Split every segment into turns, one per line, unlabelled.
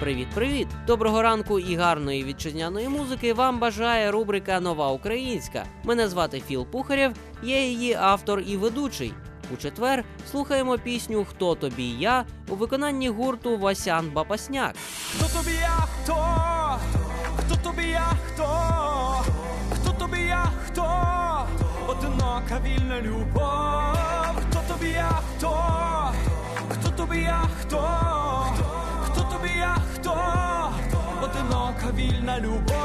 Привіт-привіт! Доброго ранку і гарної вітчизняної музики вам бажає рубрика Нова Українська. Мене звати Філ Пухарєв, я її автор і ведучий. У четвер слухаємо пісню Хто тобі я у виконанні гурту Васян Бапасняк.
Хто тобі я хто? Хто тобі я хто? Хто тобі я хто? Одинока вільна любов. Хто тобі я хто? Хто тобі я хто? Тобі я хто? Одинока вільна любов.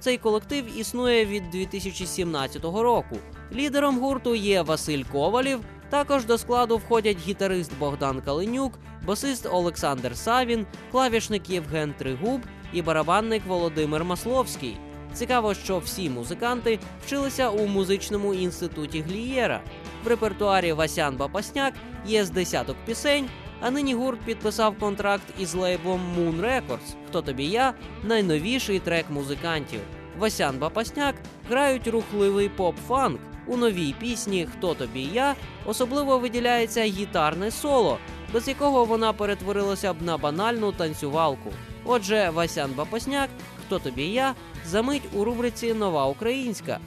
Цей колектив існує від 2017 року. Лідером гурту є Василь Ковалів. Також до складу входять гітарист Богдан Калинюк, басист Олександр Савін, клавішник Євген Тригуб і барабанник Володимир Масловський. Цікаво, що всі музиканти вчилися у музичному інституті Глієра. В репертуарі Васян Бапасняк є з десяток пісень, а нині гурт підписав контракт із лейблом Moon Records. Хто тобі я? Найновіший трек музикантів. Васян Бапасняк грають рухливий поп-фанк. У новій пісні Хто тобі я особливо виділяється гітарне соло, без якого вона перетворилася б на банальну танцювалку. Отже, Васян Бапасняк, Хто тобі я? Замить у рубриці Нова Українська.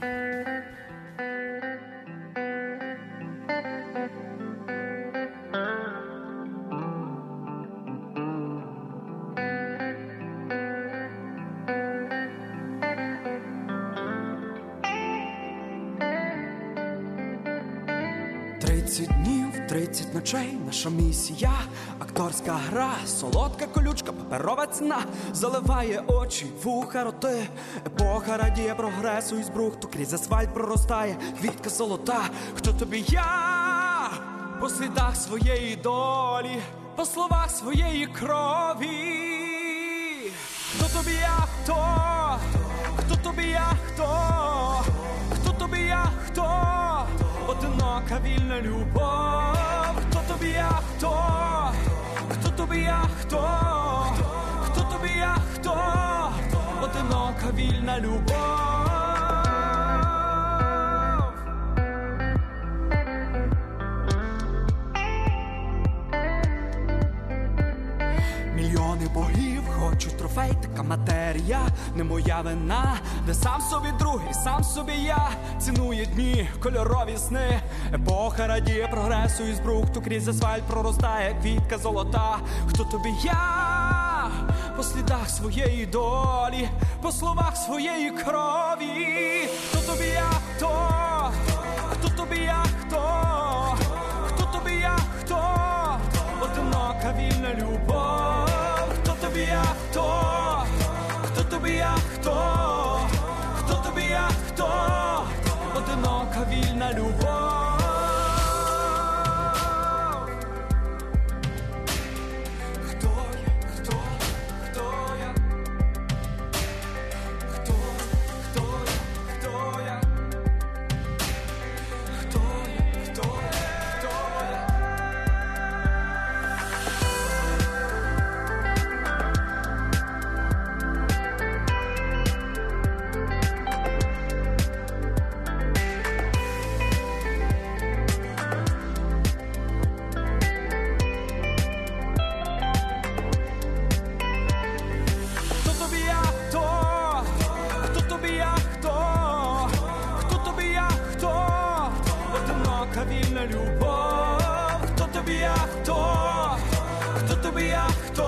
Тридцять днів, тридцять ночей, наша місія, акторська гра, солодка колючка, паперова ціна, заливає очі, вуха, роти, епоха радіє прогресу із брухту, крізь асфальт проростає, квітка золота, хто тобі я, по слідах своєї долі, по словах своєї крові, хто тобі я, одинока вільна любов, хто тобі хто, хто тобі хто, хто тобі хто, одинока вільна любов. Мільйони богів хочуть трофей, така матерія, не моя вина, де сам собі другий, сам собі я цінує дні, кольорові сни, епоха радіє прогресу із брухту, крізь асфальт проростає квітка золота. Хто тобі я? По слідах своєї долі, по словах своєї крові, хто тобі я хто? Хто тобі я? Хто Ville n'a любов. Хто тобі я хто? Хто тобі я хто?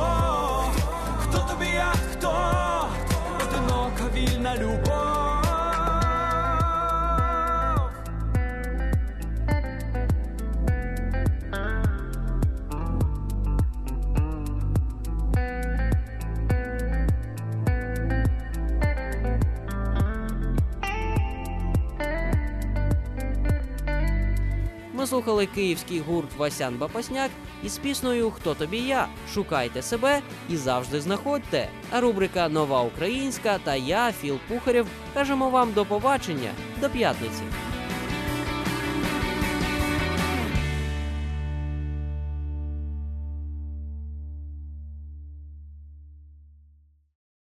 Хто тобі я хто? Одинока вільна любов.
Ми слухали київський гурт Васян Бапасняк із піснею Хто тобі я? Шукайте себе і завжди знаходьте. А рубрика Нова Українська та я, Філ Пухарєв, кажемо вам до побачення, до п'ятниці.